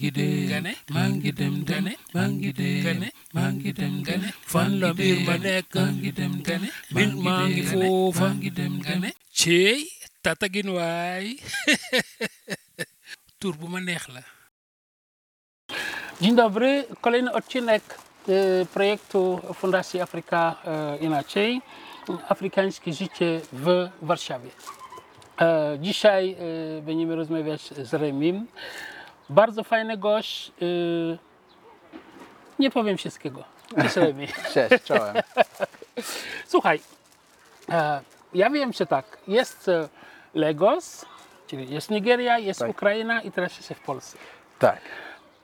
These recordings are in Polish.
ngi dem Gane. maa ngi dem dem Gane. maa ngi dem Gane. Gane. fan la mbir ma nekk maa ngi dem gane mbir maa ngi foofa maa ngi dem dem gane ceey tatagin waay tur bu ma neex la Dzień dobry, kolejny odcinek e, projektu Fundacji Afryka e, Inaczej. Afrykańskie życie w Warszawie. E, Dzisiaj e, będziemy rozmawiać z Remim. Bardzo fajny gość. e, Nie powiem wszystkiego. Cześć Remi. Cześć, czołem. Słuchaj, e, ja wiem, że tak, jest e, Lagos, czyli jest Nigeria, jest Tak. Ukraina i teraz jesteś w Polsce. Tak.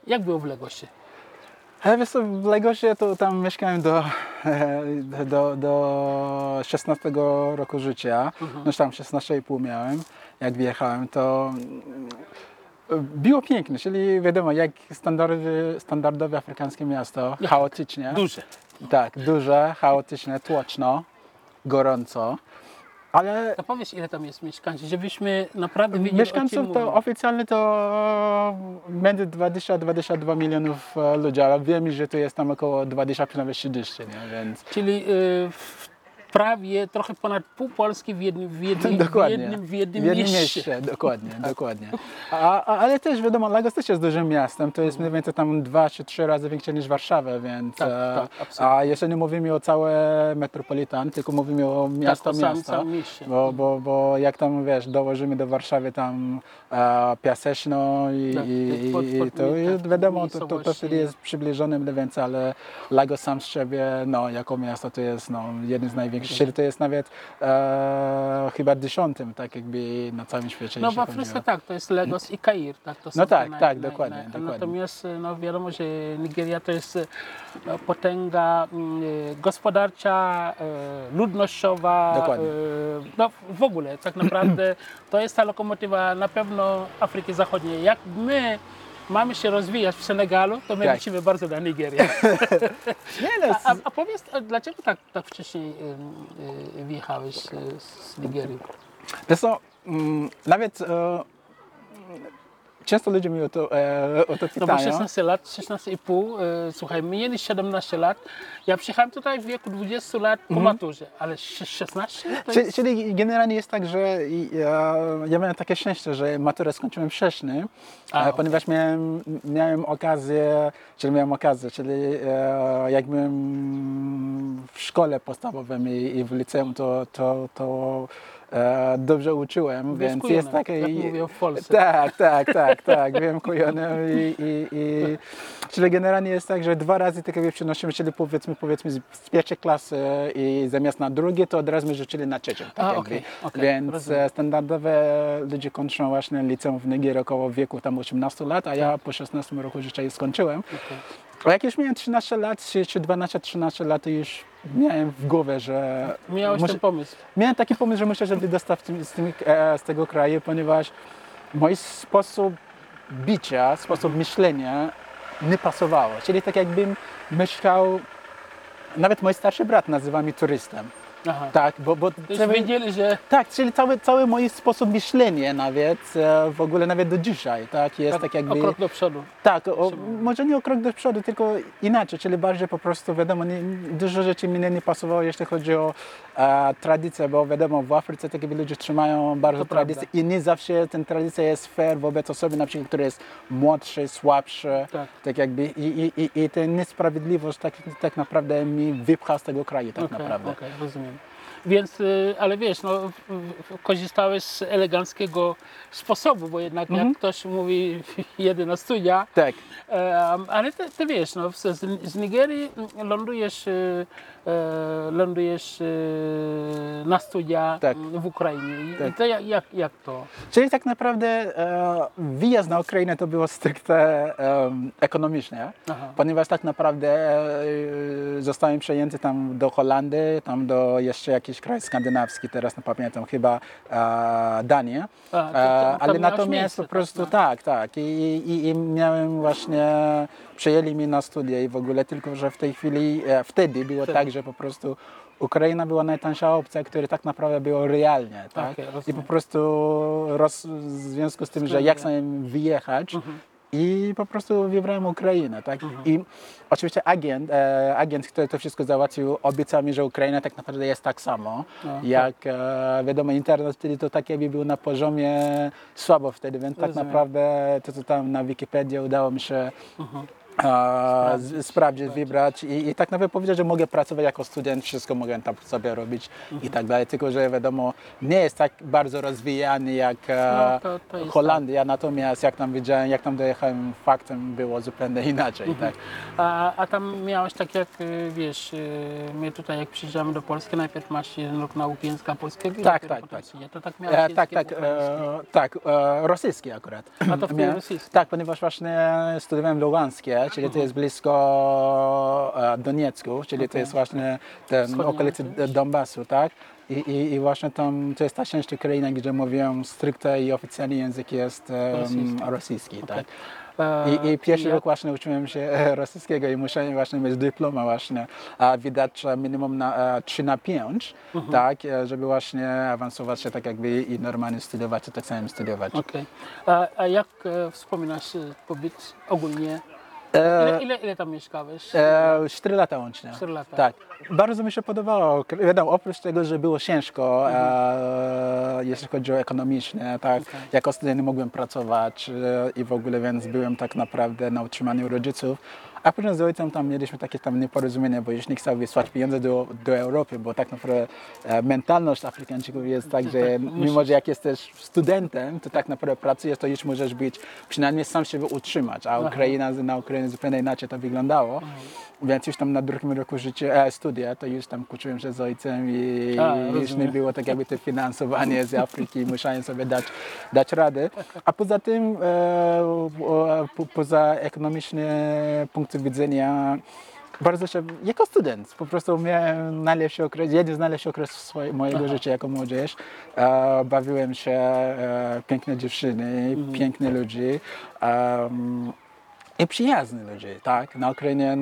Jak było w Lagosie? Ale wiesz co, w Lagosie to tam mieszkałem do, e, do, do 16 roku życia. No już tam 16,5 miałem. Jak wjechałem, to było piękne, czyli wiadomo, jak standardowe, standardowe afrykańskie miasto, chaotycznie. Duże. Tak, duże, chaotyczne, tłoczno, gorąco. Ale To powiedz, ile tam jest mieszkańców, żebyśmy naprawdę wiedzieli, Mieszkańców to oficjalnie to między 20-22 milionów e, ludzi, ale wiem, że to jest tam około 20, przynajmniej 30, nie? więc Czyli y, w prawie trochę ponad pół Polski w jednym, w jednym, w dokładnie. jednym, w jednym, w jednym mieście. mieście. Dokładnie, dokładnie. A, a, ale też wiadomo, Lagos też jest dużym miastem, to jest mniej więcej tam dwa czy trzy razy większe niż Warszawa, więc Tak, e, tak, a jeszcze nie mówimy o całe metropolitan, tylko mówimy o miasto, o samym- miasto. samym mieście. Bo, bo, bo jak tam wiesz, dołożymy do Warszawy tam e, Piaseczno i, Tak, i, pod- i pod- to tak, wiadomo, to, to, to wtedy jest przybliżone mniej więcej, ale Lagos sam z siebie, no jako miasto to jest no, jeden z największych, czyli to jest nawet e, chyba dziesiątym, tak jakby na całym świecie. No w Afryce tak, to jest Lagos i Kair. Tak, to są No tak, tak, dokładnie, dokładnie. Natomiast no, wiadomo, że Nigeria to jest e, no, potęga mm, e, gospodarcza, e, ludnościowa. Dokładnie. e, No w ogóle tak naprawdę to jest ta lokomotywa na pewno Afryki Zachodniej. Jak my mamy się rozwijać w Senegalu, to my Tak. lecimy bardzo na Nigerię. Nie, no, A, a, powiedz, a dlaczego tak, tak wcześniej e, e, wjechałeś e, z Nigerii? Wiesz co, mm, nawet e, często ludzie mi o to, e, o to No bo pytają. 16 lat, 16,5, e, słuchaj, mieli 17 lat. Ja przyjechałem tutaj w wieku 20 lat po maturze, ale sz- 16 to Czyli, jest... czyli generalnie jest tak, że ja, ja miałem takie szczęście, że maturę skończyłem wcześniej, A, e, ponieważ miałem, miałem okazję, czyli miałem okazję, czyli e, jak byłem w szkole podstawowej i, i w liceum, to, to, to e, dobrze uczyłem, więc kujony, jest takie... jak mówią w Polsce. Tak, tak, tak, tak, wiem kujony i, i, i czyli generalnie jest tak, że dwa razy tak jakby przenosimy, czyli powiedzmy, powiedzmy z pierwszej klasy i zamiast na drugie, to od razu my rzucili na trzecią. Tak A, okej, okej, Więc rozumiem. e, standardowe ludzie kończą właśnie liceum w Nigerii około wieku tam 18 lat, a ja po 16 roku życia je skończyłem. Okej. A jak już miałem 13 lat, czy, czy 12-13 lat, to już miałem w głowie, że Miałeś muszę- ten pomysł. Miałem taki pomysł, że muszę się wydostać z, tym, e, z tego kraju, ponieważ mój sposób bicia, sposób myślenia nie pasowało. Czyli tak jakbym myślał, nawet mój starszy brat nazywa mnie turystem. Aha. Tak, bo, bo Już cały- wiedzieli, że tak, czyli cały, cały mój sposób myślenia nawet, e, w ogóle nawet do dzisiaj, tak, jest tak, jakby... o krok do przodu. Tak, o, może nie o krok do przodu, tylko inaczej, czyli bardziej po prostu wiadomo, nie, dużo rzeczy mi nie pasowało, jeśli chodzi o e, tradycję, bo wiadomo, w Afryce tak jakby ludzie trzymają bardzo To prawda. tradycję i nie zawsze ten tradycja jest fair wobec osoby na przykład, która jest młodszy, słabszy, Tak. tak jakby i, i, i, i ta niesprawiedliwość tak, tak naprawdę mi wypcha z tego kraju tak Okej, naprawdę. okej, rozumiem. Więc, y, ale wiesz, no, korzystałeś z eleganckiego sposobu, bo jednak Mhm. jak ktoś mówi jedzie na studia, Tak. Ale ty, ty wiesz, no, z, z Nigerii lądujesz, e, e, lądujesz e, na studia Tak. w Ukrainie. I, Tak. i to jak, jak, jak to? Czyli tak naprawdę e, wyjazd na Ukrainę to było stricte e, ekonomicznie, Aha. ponieważ tak naprawdę e, zostałem przejęty tam do Holandii, tam do jeszcze jakiś kraj skandynawski, teraz nie pamiętam, chyba e, Danię. A, to- to- E, ale natomiast miejsce, po prostu tak, tak, tak. I, i, I miałem właśnie, przejęli mnie na studia i w ogóle tylko, że w tej chwili, e, wtedy było Wtedy. tak, że po prostu Ukraina była najtańsza opcja, która tak naprawdę była realnie, tak? Okej, I rozumiem. po prostu roz, w związku z tym, że jak sobie wyjechać Mhm. i I po prostu wybrałem Ukrainę, tak? I oczywiście agent, e, agent, który to wszystko załatwił, obiecał mi, że Ukraina tak naprawdę jest tak samo, jak e, wiadomo, internet wtedy to tak jakby był na poziomie słabo wtedy, więc tak Rozumiem. naprawdę to, co tam na Wikipedii udało mi się e, z- sprawdzić, wybrać i, i tak naprawdę powiedzieć, że mogę pracować jako student, wszystko mogę tam sobie robić i tak dalej, tylko że wiadomo, nie jest tak bardzo rozwijany jak e, No, to- to Holandia, natomiast jak tam widziałem, jak tam dojechałem, faktem było zupełnie inaczej, tak. A, a tam miałeś tak jak, y, wiesz, y, my tutaj jak przyjeżdżamy do Polski, najpierw masz jeden rok nauki języka polskiego Tak, dopiero tak, potem tak. To tak miałeś E, tak, tak, e, tak, e, rosyjski akurat. A to w Miałem- rosyjskim. Tak, ponieważ właśnie studiowałem Luganskie, czyli to jest blisko e, Doniecku, czyli to jest właśnie ten okolicy. Donbasu, tak? I, i, I właśnie tam to jest ta część Ukrainy, gdzie mówią stricte i oficjalny język jest em, Rosyjski. rosyjski, tak? E, I, I pierwszy jak- rok właśnie uczyłem się e, rosyjskiego i musiałem właśnie mieć dyploma właśnie, a widać minimum na e, 3 na 5, Mhm. tak, e, żeby właśnie awansować się tak jakby i normalnie studiować, czy tak samo studiować. Okej. A, a jak e, wspominasz e, pobyt ogólnie? E, Ile, ile, ile tam mieszkałeś? E, 4 lata łącznie. Cztery lata. Tak. Bardzo mi się podobało. Wiadomo, oprócz tego, że było ciężko, e, jeśli chodzi o ekonomiczne, tak, jako student nie mogłem pracować e, i w ogóle, więc byłem tak naprawdę na utrzymaniu rodziców. A później z ojcem tam mieliśmy takie tam nieporozumienie, bo już nie chciał wysłać pieniędzy do, do Europy, bo tak naprawdę e, mentalność Afrykańczyków jest tak, że mimo, że jak jesteś studentem, to tak naprawdę pracujesz, to już możesz być, przynajmniej sam siebie utrzymać, a Ukraina, na Ukrainie zupełnie inaczej to wyglądało. Więc już tam na drugim roku życia, e, studia, to już tam kłóciłem się z ojcem i A, już nie było tak jakby to finansowanie z Afryki, musiałem sobie dać, dać radę. A poza tym, e, po, poza ekonomicznym punktu widzenia, bardzo się, jako student, po prostu miałem najlepszy okres, jeden z najlepszych okresów swoje, mojego życia jako młodzież. E, bawiłem się, e, piękne dziewczyny, piękne ludzi. em, i przyjazny ludzie, tak? Na Ukrainie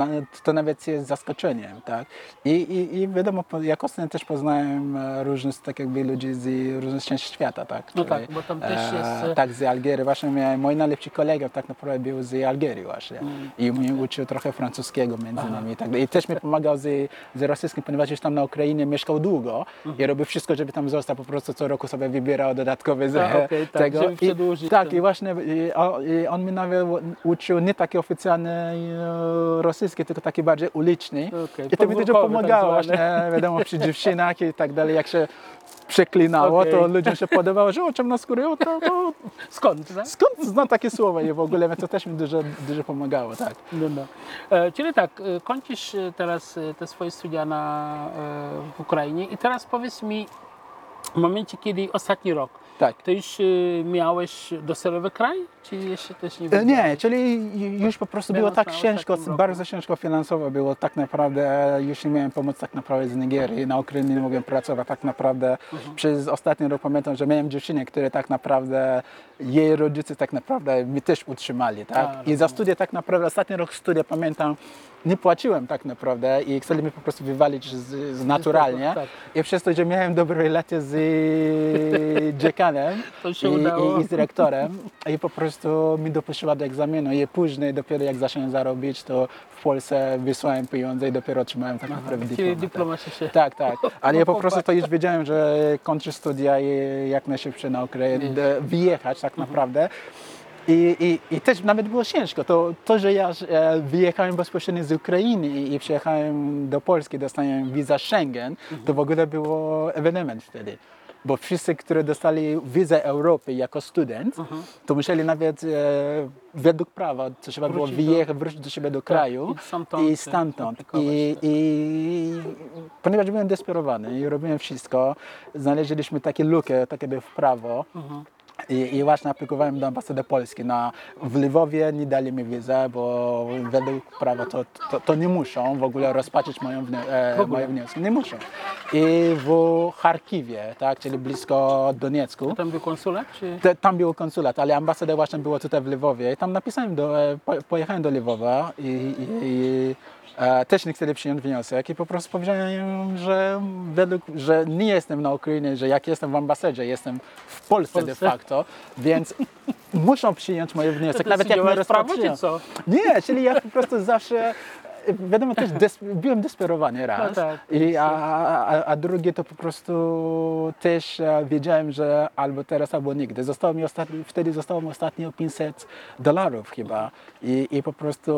to nawet jest zaskoczeniem, tak? I, i, i wiadomo, jako student też poznałem e, różnych tak jakby ludzi z różnych części świata, tak? No Czyli, tak, bo tam też jest, e, Tak, z Algierii. Właśnie miałem, mój najlepszy kolega tak naprawdę był z Algierii właśnie. Mm. I mnie uczył trochę francuskiego między innymi. i Tak, dalej. I też mi pomagał z, z rosyjskim, ponieważ już tam na Ukrainie mieszkał długo Mhm. i robił wszystko, żeby tam został. Po prostu co roku sobie wybierał dodatkowe z A, okej, tak, tego. I, tak, i właśnie i, o, i on mi nawet uczył nie taki oficjalny e, rosyjski, tylko taki bardziej uliczny. Okej, I to mi dużo pomagało właśnie, wiadomo, przy dziewczynach i tak dalej, jak się przeklinało, Okej. to ludziom się podobało, że o ciemnoskóry, o, to, to Skąd? Skąd znam takie słowa i w ogóle, więc to też mi dużo, dużo pomagało, tak. No, no. E, czyli tak, e, kończysz e, teraz e, te swoje studia na, e, w Ukrainie i teraz powiedz mi, w momencie, kiedy ostatni rok, Tak. to już e, miałeś docelowy kraj, czy jeszcze też nie E, wiedziałeś? Nie, czyli już po prostu było tak ciężko, bardzo ciężko finansowo było tak naprawdę, już nie miałem pomocy tak naprawdę z Nigerii, na Ukrainie nie mogłem pracować tak naprawdę. Mhm. Przez ostatni rok pamiętam, że miałem dziewczynę, które tak naprawdę, jej rodzice tak naprawdę mi też utrzymali, tak? I za studia tak naprawdę, ostatni rok studia pamiętam, nie płaciłem tak naprawdę i chcieli mnie po prostu wywalić z, z naturalnie. tak. I przez to, że miałem dobre relacje z dziekanem i, i, i z dyrektorem i po prostu mi dopuściła do egzaminu i później dopiero jak zacząłem zarobić, to w Polsce wysłałem pieniądze i dopiero otrzymałem tak naprawdę Czyli dyplom. dyplomacja się... Tak, tak. Ale ja po prostu to już wiedziałem, że kończę studia i jak najszybciej na d- wyjechać tak naprawdę. I, i, I też nawet było ciężko. To, to że ja e, wyjechałem bezpośrednio z Ukrainy i, i przyjechałem do Polski, dostałem wizę Schengen, to w ogóle było ewenement wtedy. Bo wszyscy, którzy dostali wizę Europy jako student, to musieli nawet e, według prawa, trzeba było wyjechać, wrócić do siebie do kraju i stamtąd, i stamtąd. I, tak. i ponieważ byłem desperowany i robiłem wszystko, znaleźliśmy takie lukę, takie w prawo. I, I właśnie aplikowałem do ambasady Polski. Na, w Lwowie nie dali mi wizę, bo według prawa to, to, to nie muszą w ogóle rozpatrzyć moją, wni- e, moje wnioski. Nie muszą. I w Charkiwie, tak, czyli blisko Doniecku, Tam był konsulat, czy... te, tam był konsulat, ale ambasada właśnie była tutaj w Lwowie i tam napisałem, do, e, po, pojechałem do Lwowa i, i, i e, też nie chcieli przyjąć wniosek i po prostu powiedziałem, że według, że nie jestem na Ukrainie, że jak jestem w ambasadzie, jestem w Polsce, de Polsce. facto to, więc muszą przyjąć moje wniosek, nawet jak nie co? Nie, czyli ja po prostu zawsze, wiadomo, też des, byłem desperowany raz, No tak, I, a, a, a drugie to po prostu też e, wiedziałem, że albo teraz, albo nigdy. Zostało mi ostatni, wtedy zostało mi ostatnio 500 dolarów chyba i, i po prostu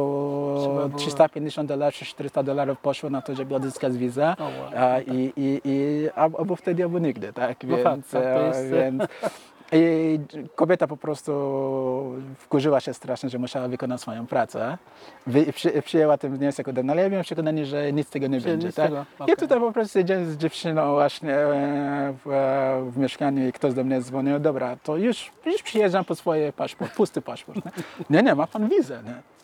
Trzeba było- 350 dolarów czy 400 dolarów poszło na to, żeby odzyskać wizę O, wow. a, i, i, i albo wtedy, albo nigdy, tak? No Więc, fakt, tak, to e, jest- więc i kobieta po prostu wkurzyła się strasznie, że musiała wykonać swoją pracę. Wy, przy, przyjęła ten wniosek ode mnie, ale ja miałem przekonanie, że nic z tego nie Że będzie. Tak? tego, okej. tutaj po prostu siedziałem z dziewczyną właśnie e, w, e, w mieszkaniu i ktoś do mnie dzwonił, dobra, to już, już przyjeżdżam po swoje paszport, pusty paszport. Nie, nie, nie ma pan wizę. Nie?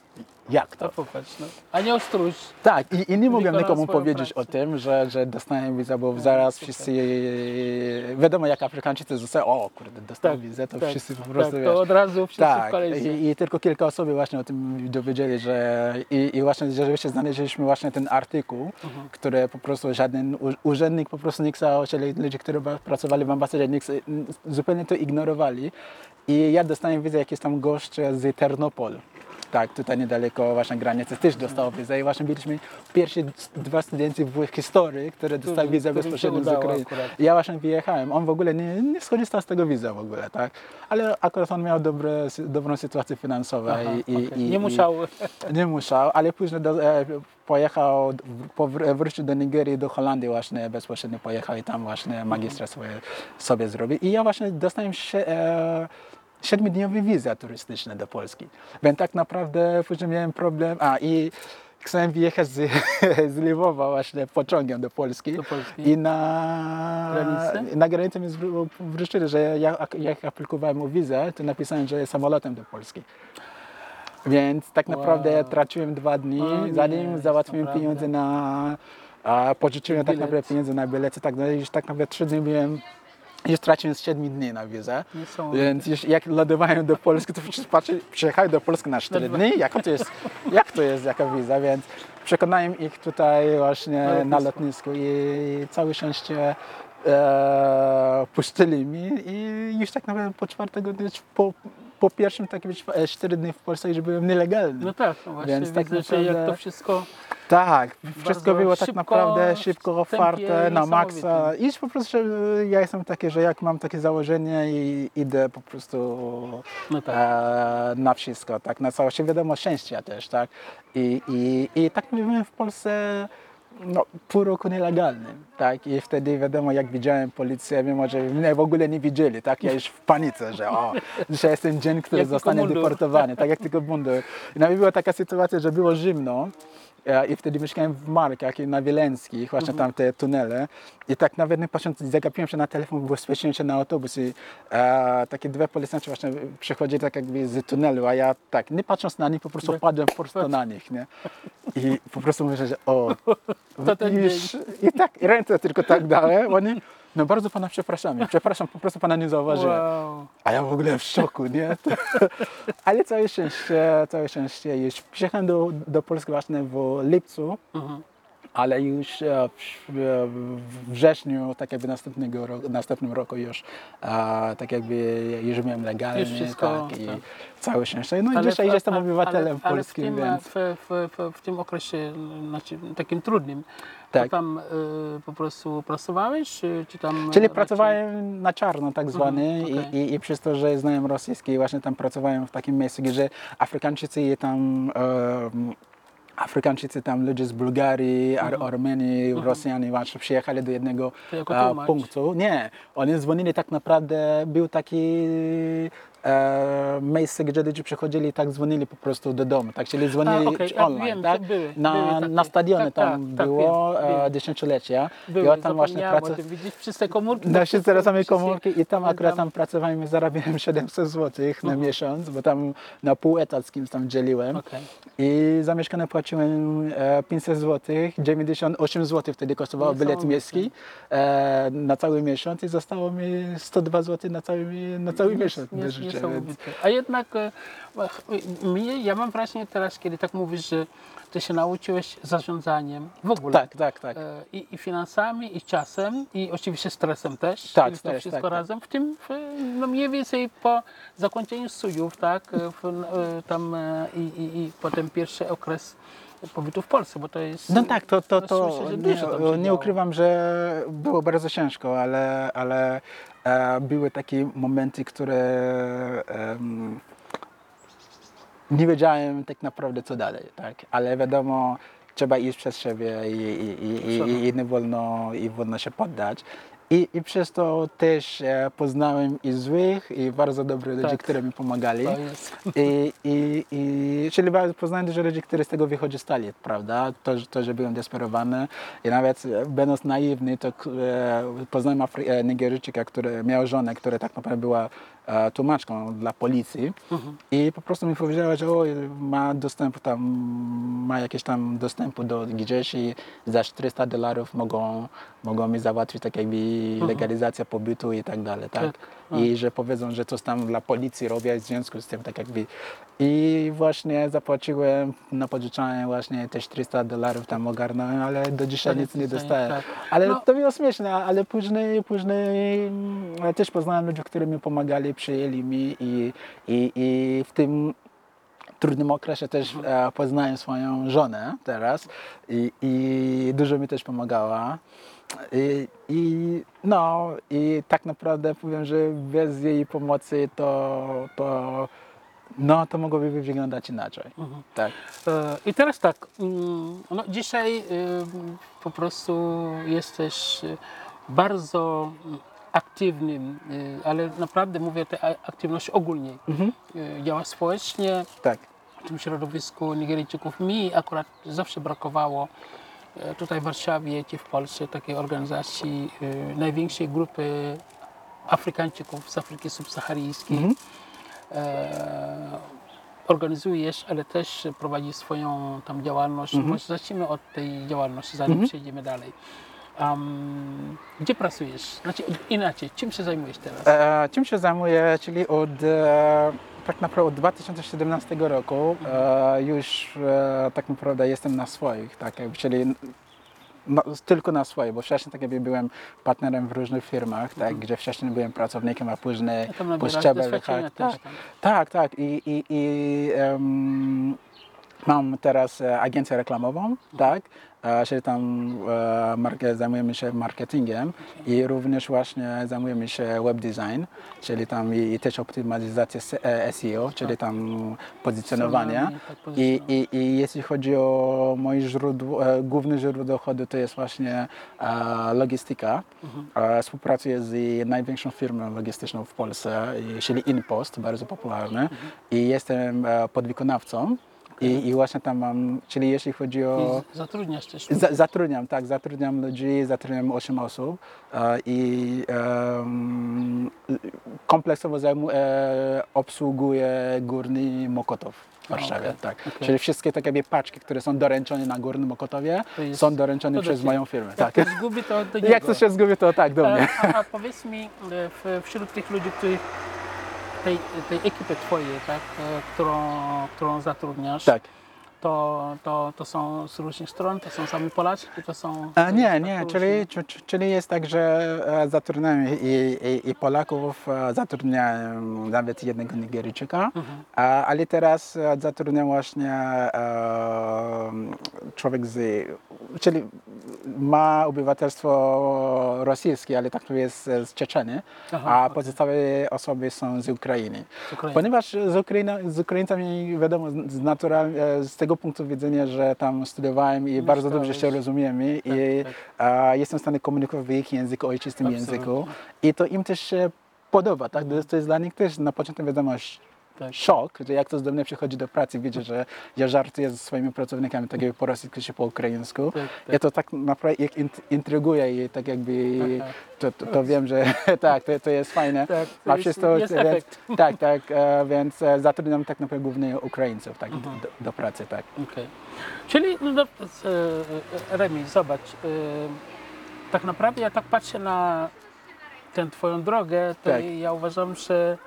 Jak to? To popatrz, no. A nie ostróż. Tak, i, i nie mogłem nikomu powiedzieć pracę. o tym, że, że dostałem wizę, bo zaraz super. wszyscy, wiadomo jak Afrykańczycy zostają, o kurde, dostałem Tak, wizę, to tak, wszyscy po tak, prostu, to wiesz, od razu wszyscy w tak, kolejce. i, i tylko kilka osób właśnie o tym dowiedzieli, że i, i właśnie rzeczywiście znaleźliśmy właśnie ten artykuł, Mhm. który po prostu żaden urzędnik po prostu chciał, czyli ludzie, którzy pracowali w ambasadzie, chce- zupełnie to ignorowali i ja dostałem wizę jakiś tam gość z Ternopol. Tak, tutaj niedaleko właśnie granicy też dostał wizę i właśnie byliśmy pierwsi dwa studenci w historii, które dostali wizę bezpośrednio z Ukrainy. Ja właśnie wyjechałem, on w ogóle nie, nie skorzystał z tego wizy w ogóle, tak? Ale akurat on miał dobre, dobrą sytuację finansową Aha, i, okej. i nie musiał. I, nie musiał, ale później do, e, pojechał, wrócił do Nigerii, do Holandii właśnie bezpośrednio pojechał i tam właśnie magistra swoje, sobie zrobił. I ja właśnie dostałem się, e, siedmiodniowy wizę turystyczne do Polski. Więc tak naprawdę później miałem problem, a i chciałem wyjechać z, z Lwowa właśnie pociągiem do Polski. Do Polski. I na Granicy? na granicy mi wrócili, że ja, jak aplikowałem o wizę, to napisałem, że samolotem do Polski. Więc tak Wow. naprawdę traciłem dwa dni, O nie, zanim załatwiłem pieniądze na... A pożyczyłem tak naprawdę pieniądze na bilety, tak, no, już tak naprawdę trzy dni byłem... Już straciłem z 7 dni na wizę, więc już jak lądowałem do Polski, to wszyscy patrzyli, przyjechali do Polski na 4 dwa- dni, jak to jest, jak to jest, jaka wiza, więc przekonałem ich tutaj właśnie Na lotnisku i całe szczęście e, puścili mi i już tak naprawdę po czwartego dnia, po, po pierwszym takim 4 dni w Polsce już byłem nielegalny. No tak, no właśnie Więc tak że jak naprawdę- to wszystko Tak, wszystko było tak szybko, naprawdę szybko, otwarte, na maksa. I po prostu ja jestem taki, że jak mam takie założenie i idę po prostu No tak. e, na wszystko, tak, na całość. Wiadomo, szczęścia też, tak. I, i, i tak byłem w Polsce no, pół roku nielegalnym, tak. I wtedy wiadomo, jak widziałem policję, mimo że mnie w ogóle nie widzieli, tak. Ja już w panice, że o, dzisiaj jest ten dzień, który Jak zostanie deportowany, tak jak tylko mundur. I nawet była taka sytuacja, że było zimno, I wtedy mieszkałem w Markach i na Wieleńskich, właśnie tam te tunele. I tak nawet nie patrząc, zagapiłem się na telefon, bo spieszyłem się na autobus i e, takie dwie policjanci właśnie przychodzili tak jakby z tunelu, a ja tak, nie patrząc na nich, po prostu padłem prosto na nich, nie? I po prostu myślę, że o, To ten i, już, i tak, i ręce tylko tak dałem, oni, no bardzo pana przepraszamy, przepraszam, po prostu pana nie zauważyłem. Wow. A ja w ogóle w szoku, nie? Ale całe szczęście, całe szczęście już przyjechałem do, do Polski właśnie w lipcu, Mhm. Ale już e, w, w wrześniu, tak jakby następnego roku, następnym roku już, e, tak jakby już byłem legalny, Już wszystko, tak, i tak. całe szczęście. No i Ale dzisiaj w- jestem obywatelem ale, polskim, ale w tym, więc w, w, w, tym okresie znaczy, takim trudnym, Tak. tam y, po prostu pracowałeś, czy, tam... Czyli raczej- pracowałem na czarno tak zwany Mhm, okej. i, i, i przez to, że znałem rosyjski, właśnie tam pracowałem w takim miejscu, gdzie Afrykańczycy i tam em, Afrykańczycy tam ludzie z Bułgarii, Ar Armenii, Rosjanie właśnie przyjechali do jednego Mhm. Punktu. Nie, oni dzwonili tak naprawdę, był taki e, miejsce, gdzie ludzie przychodzili i tak dzwonili po prostu do domu, tak, czyli dzwonili A, ja online, wiem, tak? były- na, były takie. na stadionie Tak, tam tak, tak, było wiem, e, wiem. dziesięciolecia Były, i ja tam właśnie tym, widzisz, te komórki. No teraz same wszystkie- komórki i tam akurat tam- pracowałem i zarabiałem 700 zł na Mhm. miesiąc, bo tam na pół etat z kimś tam dzieliłem. Okej. I za mieszkanie płaciłem e, 500 zł, 98 zł wtedy kosztował bilet miejski e, na cały miesiąc i zostało mi 102 zł na cały, na cały miesiąc. więc- Niesamowite. A jednak e, ach, mnie, ja mam wrażenie teraz, kiedy tak mówisz, że ty się nauczyłeś zarządzaniem w ogóle. Tak, tak, tak. E, I, I finansami, i czasem, i oczywiście stresem też. Tak, to też, wszystko tak, tak. razem. W tym, no mniej więcej po zakończeniu studiów, tak, e, w, e, tam e, i, i, i potem pierwszy okres pobytu w Polsce, bo to jest... No tak, to, to, no to się nie, nie ukrywam, że było bardzo ciężko, ale, ale e, były takie momenty, które em, nie wiedziałem tak naprawdę co dalej, tak? ale wiadomo, trzeba iść przez siebie i, i, i, i, i nie wolno, i wolno się poddać. I, I przez to też e, poznałem i złych, i bardzo dobrych ludzi, Tak. którzy mi pomagali. I, i, i, czyli poznałem dużo ludzi, którzy z tego wykorzystali, prawda? To, że- to że byłem desperowany. I nawet e, będąc naiwny, to e, poznałem Afry- Nigeryjczyka, który miał żonę, która tak naprawdę była tłumaczką dla policji. I po prostu mi powiedziała, że o, ma dostęp tam, ma jakieś tam dostępu do gdzieś i za 400 dolarów mogą, mogą mi załatwić tak jakby legalizację pobytu i tak dalej, tak? Tak. I że powiedzą, że coś tam dla policji robię w związku z tym tak jakby. I właśnie zapłaciłem, napożyczałem właśnie te 400 dolarów tam ogarnąłem, ale do dzisiaj nic nie dostałem. Tak. Ale No. to było śmieszne, ale później, później mm, też poznałem ludzi, którzy mi pomagali, przyjęli mi i, i, i w tym trudnym okresie też e, poznałem swoją żonę teraz i, i dużo mi też pomagała. I, I no i tak naprawdę powiem, że bez jej pomocy to, to, no, to mogłoby wyglądać inaczej. Tak. E, I teraz tak, mm, no dzisiaj y, po prostu jesteś y, bardzo aktywnym, y, ale naprawdę mówię o tej aktywności ogólnie. Y, Działasz społecznie Tak. w tym środowisku Nigeryjczyków. Mi akurat zawsze brakowało tutaj w Warszawie czy w Polsce takiej organizacji y, największej grupy Afrykańczyków z Afryki subsaharyjskiej. E, organizujesz, ale też prowadzisz swoją tam działalność. Może zacznijmy od tej działalności, zanim przejdziemy dalej. Am, gdzie pracujesz? Znaczy inaczej, czym się zajmujesz teraz? E, czym się zajmuję, czyli od e, tak naprawdę od 2017 roku e, już e, tak naprawdę jestem na swoich, tak, jakby, czyli no, tylko na swoje, bo wcześniej tak jakby byłem partnerem w różnych firmach, tak, gdzie wcześniej byłem pracownikiem, a później Ja tam nabierasz szczebel, doświadczenia tak, tak, tam. tak, tak i, i, i em, mam teraz e, agencję reklamową, tak, e, czyli tam e, markę, zajmujemy się marketingiem i również właśnie zajmujemy się web design, czyli tam i, i też optymalizację se- e, SEO, czyli tam pozycjonowanie. Tak, I, i, I jeśli chodzi o moje źródło, e, główne źródło dochodu, to jest właśnie logistyka. E, współpracuję z największą firmą logistyczną w Polsce, czyli InPost, bardzo popularny. I jestem e, I, I właśnie tam mam, czyli jeśli chodzi o... I zatrudniasz też. Za, zatrudniam, tak, zatrudniam ludzi, zatrudniam 8 osób e, i em, kompleksowo zajmu, e, obsługuję Górny Mokotów w Warszawie. okej, tak. okej. Czyli wszystkie takie paczki, które są doręczone na Górnym Mokotowie, To jest- są doręczone to przez moją firmę. Jak Tak. to zgubi, to do niego. Jak to się zgubi, to tak, do mnie. A, a powiedz mi, e, w, wśród tych ludzi, których, tej, tej ekipy twojej, tak, e, którą, którą zatrudniasz, Tak. To, to, to są z różnych stron, to są sami Polacy, to są... A, nie, nie, czyli, czy- czy- czyli jest tak, że e, zatrudniałem i, i, i Polaków, e, zatrudniałem nawet jednego Nigeryjczyka, a, ale teraz e, zatrudniam właśnie człowiek z, czyli ma obywatelstwo rosyjskie, ale tak to jest z Czeczeny, Aha, a pozostałe osoby są z Ukrainy. Z Ukrainy. Ponieważ z, Ukraina, z Ukraińcami wiadomo z, naturalnie, z tego punktu widzenia, że tam studiowałem i bardzo dobrze się rozumiemy i tak. a, jestem w stanie komunikować w ich języku, ojczystym Absolutnie. języku i to im też się podoba, tak? To jest- dla nich też na początku wiadomo sz- Tak. szok, że jak to do mnie przychodzi do pracy, wiecie, że ja żartuję ze swoimi pracownikami tak jakby po rosyjsku czy po ukraińsku. Tak, tak. Ja to tak naprawdę int- intryguje i tak jakby to, to, to wiem, że tak, to, to jest fajne. Tak, to A jest- przez to, jest więc, efekt. tak, tak, e, więc e, zatrudniam tak naprawdę głównie Ukraińców tak, Mhm. do, do pracy, tak. Okej. Czyli, no, no, e, Remi, zobacz, tak naprawdę ja tak patrzę na tę twoją drogę, to Tak. ja uważam, że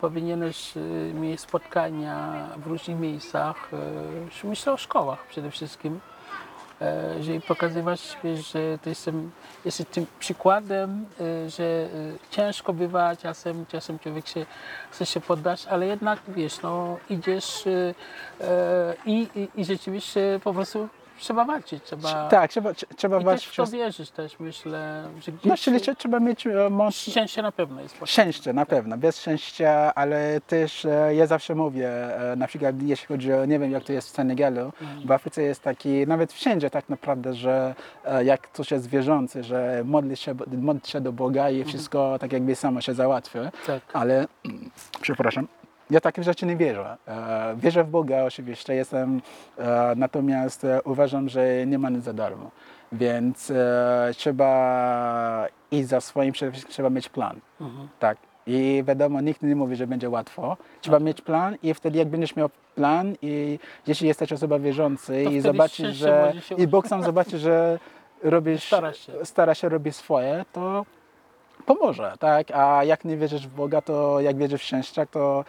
powinieneś y, mieć spotkania w różnych miejscach. y, Myślę o szkołach przede wszystkim. e, Żeby pokazywać, że to jestem, jesteś tym przykładem, y, że ciężko bywa, czasem, czasem człowiek się chce się poddać, ale jednak wiesz, no, idziesz i, i, i rzeczywiście po prostu trzeba walczyć, trzeba. Tak, trzeba, trze- trzeba I też walczyć. w to wierzysz też, myślę, że No, gdzieś czyli trze- trzeba mieć e, moc, szczęście na pewno jest potrzebne. Szczęście, na pewno, bez szczęścia, ale też e, ja zawsze mówię, e, na przykład jeśli chodzi o, nie wiem jak to jest w Senegalu, w Afryce jest taki, nawet wszędzie tak naprawdę, że jak ktoś jest wierzący, że modli się, modli się do Boga i wszystko tak jakby samo się załatwi, Tak. ale, przepraszam, ja takie rzeczy nie wierzę. E, wierzę w Boga oczywiście, jestem, e, natomiast e, uważam, że nie ma nic za darmo. Więc trzeba iść za swoim, przede wszystkim trzeba mieć plan. Mhm. Tak. I wiadomo, nikt nie mówi, że będzie łatwo. Trzeba mieć plan i wtedy jak będziesz miał plan i jeśli jesteś osoba wierzący i zobaczysz, że i Bóg sam zobaczy, że robisz, Stara się. stara się robić swoje, to pomoże, tak? A jak nie wierzysz w Boga, to jak wierzysz w szczęście, to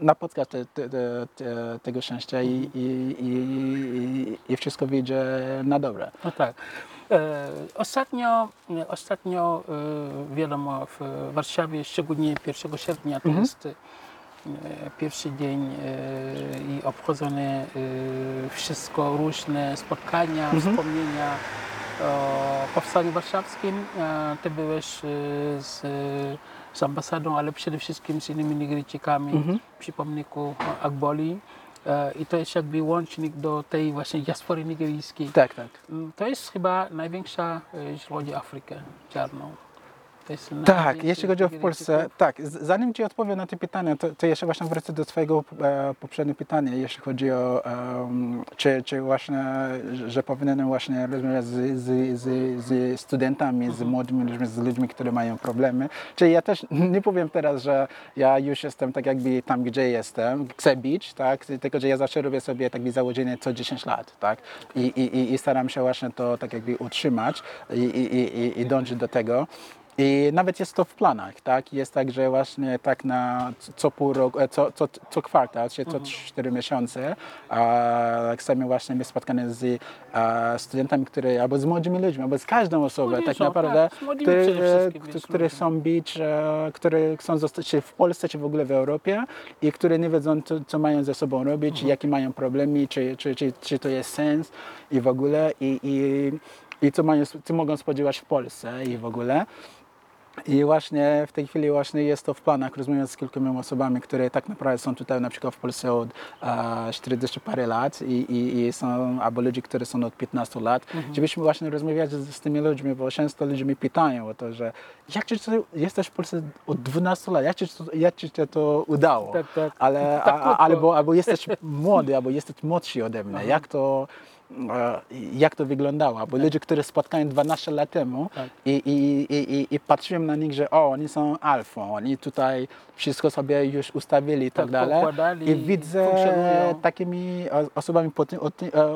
napotkasz te, te, te, te, tego szczęścia i, i, i, i, wszystko wyjdzie na dobre. No tak. E, ostatnio, ostatnio e, wiadomo, w Warszawie, szczególnie 1 sierpnia, to jest e, pierwszy dzień i obchodzone wszystko, różne spotkania, wspomnienia o Powstaniu Warszawskim. Ty byłeś z, z ambasadą, ale przede wszystkim z innymi Nigeryjczykami przy pomniku Agboli. E, I to jest jakby łącznik do tej właśnie diaspory nigeryjskiej. Tak, tak. Mm, To jest chyba największa, jeśli chodzi o Afrykę czarną. Tak, jeśli chodzi o w. Polsce, tak, zanim Ci odpowiem na to pytanie, to, to jeszcze właśnie wrócę do Twojego e, poprzedniego pytania, jeśli chodzi o, em, czy, czy właśnie, że- powinienem właśnie rozmawiać z, z, z, z studentami, z młodymi ludźmi, z ludźmi, którzy mają problemy. Czyli ja też nie powiem teraz, że ja już jestem tak jakby tam, gdzie jestem, chcę być, tak, tylko że ja zawsze robię sobie tak jakby założenie co 10 lat, tak, i, i, i- staram się właśnie to tak jakby utrzymać i, i, i- i dążyć do tego. I nawet jest to w planach, tak? Jest tak, że właśnie tak na co pół roku, e, co, co, co kwartał, czy co cztery miesiące, a chcemy właśnie mieć spotkanie z e, studentami, które, albo z młodymi ludźmi, albo z każdą osobą, tak naprawdę, tak, z młodymi które, wszystkim, które, chcą być, e, które chcą zostać czy w Polsce, czy w ogóle w Europie i które nie wiedzą, co, co mają ze sobą robić, Mhm. jakie mają problemy, czy, czy, czy, czy to jest sens i w ogóle, i, i, i co, mają, co mogą spodziewać w Polsce i w ogóle. I właśnie w tej chwili właśnie jest to w planach, rozmawiam z kilkoma osobami, które tak naprawdę są tutaj na przykład w Polsce od e, 40 parę lat i, i, i są, albo ludzi, którzy są od 15 lat, żebyśmy właśnie rozmawiać z, z tymi ludźmi, bo często ludzie mi pytają o to, że jak ci to, jesteś w Polsce od 12 lat, jak ci, to, jak ci się to udało? Tak, tak. Ale, Tak a, albo, albo jesteś młody, albo jesteś młodszy ode mnie, jak to jak to wyglądało, bo ludzie, których spotkałem 12 lat temu Tak. i, i, i, i, patrzyłem na nich, że o, oni są alfą, oni tutaj wszystko sobie już ustawili i tak, Tak, dalej. I widzę takimi osobami po tym, od,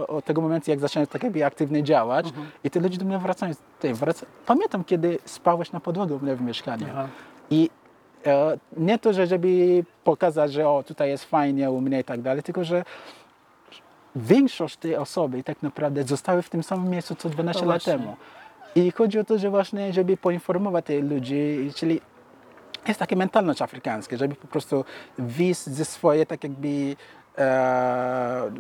od tego momentu, jak zacząłem tak jakby aktywnie działać Mhm. i te ludzie do mnie wracają, ty, wraca, pamiętam, kiedy spałeś na podłodze u mnie w mieszkaniu. Aha. I e, nie to, że żeby pokazać, że o, tutaj jest fajnie u mnie i tak dalej, tylko że większość tej osoby tak naprawdę zostały w tym samym miejscu co 12 No lat właśnie. temu. I chodzi o to, że właśnie, żeby poinformować tych ludzi, czyli jest taka mentalność afrykańska, żeby po prostu wyjść ze swojej tak jakby e,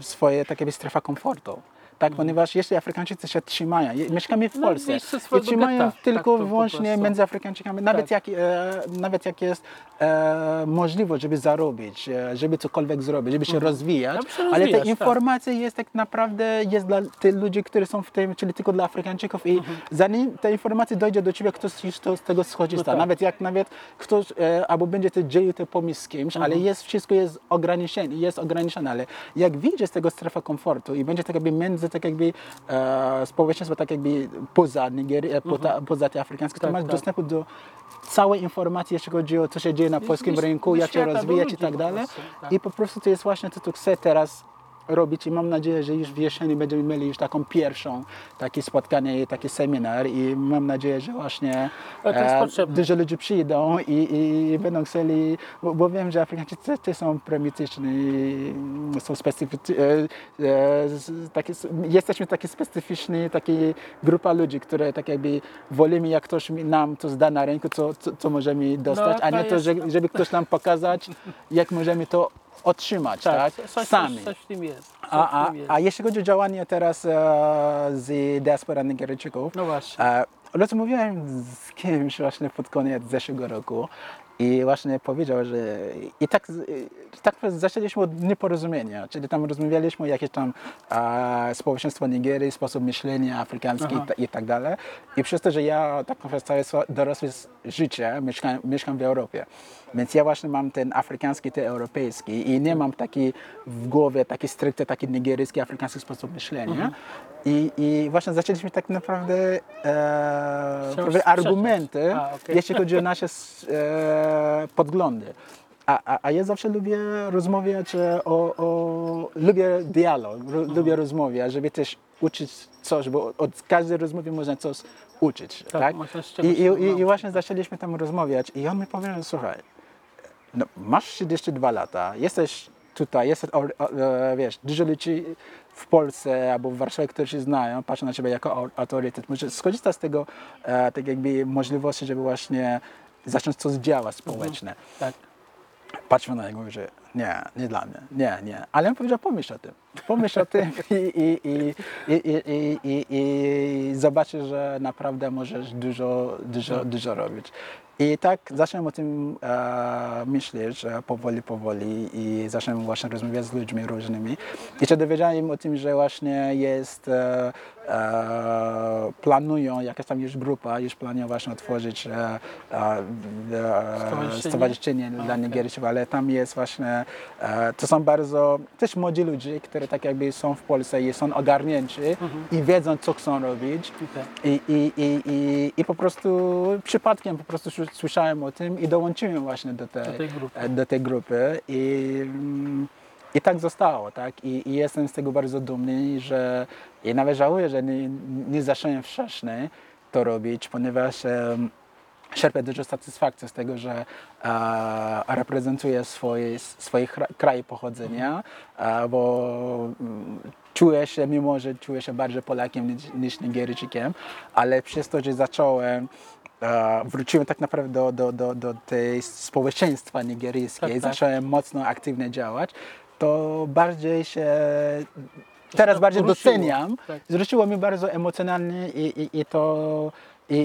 swoje tak jakby strefa komfortu. Tak, ponieważ jeśli Afrykańczycy się trzymają, mieszkamy w Mhm. No, Polsce ze i trzymają getta, tak tylko po wyłącznie między Afrykańczykami, nawet, Tak. jak, e, nawet jak jest e, możliwość, żeby zarobić, e, żeby cokolwiek zrobić, żeby się rozwijać, Żeby się ale te rozwijać, tak. informacje jest tak naprawdę jest dla tych ludzi, którzy są w tym, czyli tylko dla Afrykańczyków i zanim te informacje dojdzie do ciebie, ktoś już to, z tego skorzysta. tak. Nawet jak nawet ktoś, e, albo będzie to dzielił ten pomysł z kimś, ale jest, wszystko jest ograniczone, jest ograniczone, ale jak wyjdzie z tego strefa komfortu i będzie tak jakby między tak jakby e, społeczeństwo tak jakby poza Nigerii, e, poza, poza te afrykańskie, to Tak, masz tak. dostępu do całej informacji, jeśli chodzi o co się dzieje na polskim rynku, jak się świata, do rozwijać i ludzi tak po dalej. prostu, tak. I po prostu to jest właśnie to, co chcę teraz robić i mam nadzieję, że już w jesieni będziemy mieli już taką pierwszą takie spotkanie i taki seminar i mam nadzieję, że właśnie jest e, dużo ludzi przyjdą i, i będą chcieli, bo, bo wiem, że Afrykańczycy też, są prymityczni, są specyficzni, e, e, jesteśmy taki specyficzni, taka grupa ludzi, które tak jakby wolimy, jak ktoś nam to zda na rynku, co, co, co możemy dostać, a to nie to, jest- że, żeby ktoś nam pokazać, jak możemy to otrzymać, tak? Tak, coś, Sami. Coś, coś w tym jest. Coś A, a, a jeśli chodzi o działanie teraz e, z diaspora Nigeryjczyków, No właśnie. e, rozmawiałem z kimś właśnie pod koniec zeszłego roku i właśnie powiedział, że i tak, i tak zaczęliśmy od nieporozumienia, czyli tam rozmawialiśmy o jakieś tam e, społeczeństwo Nigerii, sposób myślenia afrykański i, ta, i tak dalej. I przez to, że ja tak naprawdę całe dorosłe życie mieszkam, mieszkam w Europie, więc ja właśnie mam ten afrykański, ten europejski i nie mam taki w głowie taki stricte taki nigeryjski, afrykański sposób myślenia. Mhm. I, I właśnie zaczęliśmy tak naprawdę e, argumenty, A, okej. jeśli chodzi o nasze e, podglądy. A, a, a ja zawsze lubię rozmawiać e, o, o lubię dialog, ro, Mhm. lubię rozmawiać, żeby też uczyć coś, bo od każdej rozmowy można coś uczyć, tak? Tak, I, i, i, właśnie zaczęliśmy tam rozmawiać i on mi powiedział, słuchaj, no, masz 32 lata, jesteś tutaj, jesteś, o, o, e, wiesz, dużo ludzi w Polsce albo w Warszawie, którzy się znają, patrzą na ciebie jako au- autorytet. Może skorzysta z tego e, tak jakby możliwości, żeby właśnie zacząć coś działać społeczne. Tak. Patrzmy na niego i że nie, nie dla mnie, nie, nie. Ale on powiedział, pomyśl o tym, pomyśl o tym i, i, i, i, i, i, i, zobaczysz, że naprawdę możesz dużo, dużo, dużo robić. I tak zacząłem o tym e, myśleć powoli, powoli i zacząłem właśnie rozmawiać z ludźmi różnymi. I się dowiedziałem o tym, że właśnie jest, e, e, planują, jakaś tam już grupa, już planują właśnie otworzyć e, e, Stowarzyszenie? stowarzyszenie dla. Nigeryjczyków, ale tam jest właśnie, e, to są bardzo też młodzi ludzie, którzy tak jakby są w Polsce i są ogarnięci i wiedzą, co chcą robić. Okej. I, i, i, i, I po prostu przypadkiem po prostu sły- słyszałem o tym i dołączyłem właśnie do tej, Do tej grupy. e, do tej grupy. I, i tak zostało, tak? I, I jestem z tego bardzo dumny, że i nawet żałuję, że nie, nie zacząłem wcześniej to robić, ponieważ em, czerpię dużo satysfakcji z tego, że e, reprezentuję swój, kra- kraj pochodzenia, e, bo mm, czuję się, mimo że czuję się bardziej Polakiem niż, niż Nigeryjczykiem, ale przez to, że zacząłem e, wróciłem tak naprawdę do, do, do, do tej społeczeństwa nigeryjskiej, Tak, tak. zacząłem mocno aktywnie działać, to bardziej się teraz bardziej doceniam. Tak. Zwróciło mi bardzo emocjonalnie i, i, i to i,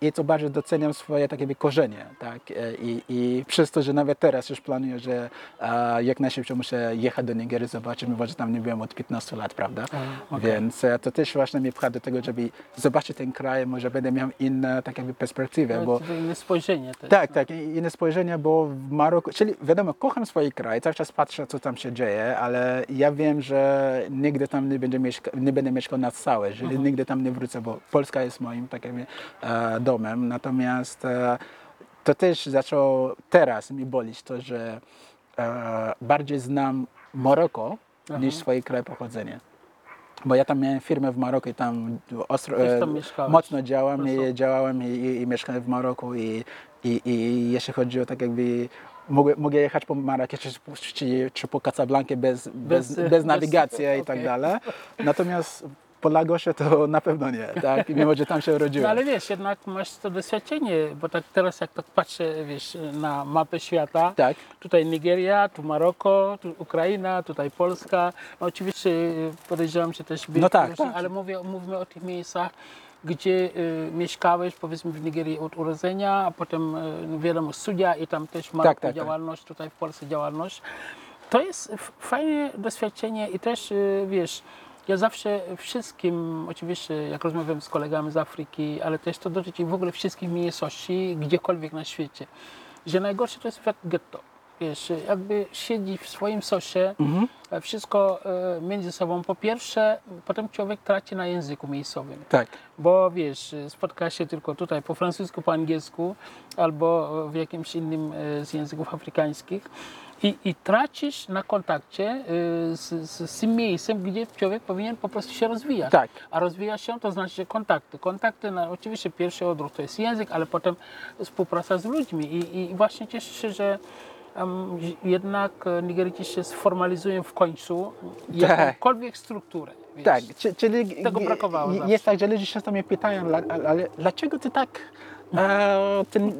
i, i- to bardzo doceniam swoje takie korzenie, tak? E, I, I przez to, że nawet teraz już planuję, że e, jak najszybciej muszę jechać do Nigerii, zobaczyć, mimo że tam nie byłem od 15 lat, prawda? A, okej. Więc e, to też właśnie mnie pcha do tego, żeby zobaczyć ten kraj, może będę miał inne tak jakby perspektywę, bo To inne spojrzenie też. tak, tak, i- inne spojrzenie, bo w Maroku, czyli wiadomo, kocham swój kraj, cały czas patrzę, co tam się dzieje, ale ja wiem, że nigdy tam nie, będę mieszka, nie będę mieszkał na stałe, że nigdy tam nie wrócę, bo Polska jest moim takim domem, natomiast e, to też zaczęło teraz mi bolić to, że e, bardziej znam Maroko niż swój kraj pochodzenia. Bo ja tam miałem firmę w Maroku i tam ostro, tam e, mocno działam i działałem i, i, i mieszkałem w Maroku i, i, i jeśli chodzi o tak jakby mogę, mogę jechać po Marrakeszu czy, czy, po Casablancie bez, bez, Bez- bez, nawigacji i okej. tak dalej. Natomiast po Lagosie to na pewno nie, tak? Mimo, że tam się urodziłem. No ale wiesz, jednak masz to doświadczenie, bo tak teraz jak tak patrzę, wiesz, na mapę świata, Tak. tutaj Nigeria, tu Maroko, tu Ukraina, tutaj Polska. No oczywiście y, podejrzewam, że też No tak, tak. ale mówię, mówmy o tych miejscach, gdzie y, mieszkałeś, powiedzmy w Nigerii od urodzenia, a potem y, no wiadomo studia i tam też w Maroku tak, tak. działalność, tutaj w Polsce działalność. To jest fajne doświadczenie i też y, wiesz, ja zawsze wszystkim, oczywiście jak rozmawiam z kolegami z Afryki, ale też to dotyczy w ogóle wszystkich mniejszości, gdziekolwiek na świecie, że najgorsze to jest świat getto. wiesz, jakby siedzi w swoim sosie, Mhm. wszystko e, między sobą. Po pierwsze, potem człowiek traci na języku miejscowym. Tak. Bo wiesz, spotka się tylko tutaj po francusku, po angielsku albo w jakimś innym e, z języków afrykańskich i, i tracisz na kontakcie e, z, z, z tym miejscem, gdzie człowiek powinien po prostu się rozwijać. Tak. A rozwija się to znaczy kontakty. Kontakty, na, oczywiście pierwszy odruch to jest język, ale potem współpraca z ludźmi i, i właśnie cieszę się, że em, jednak e, Nigeryjczycy się sformalizują w końcu Tak. jakąkolwiek strukturę. wiesz. Tak, czy- czyli Tego brakowało je- zawsze. jest tak, że ludzie często mnie pytają, "La- ale, ale dlaczego ty tak e, ten,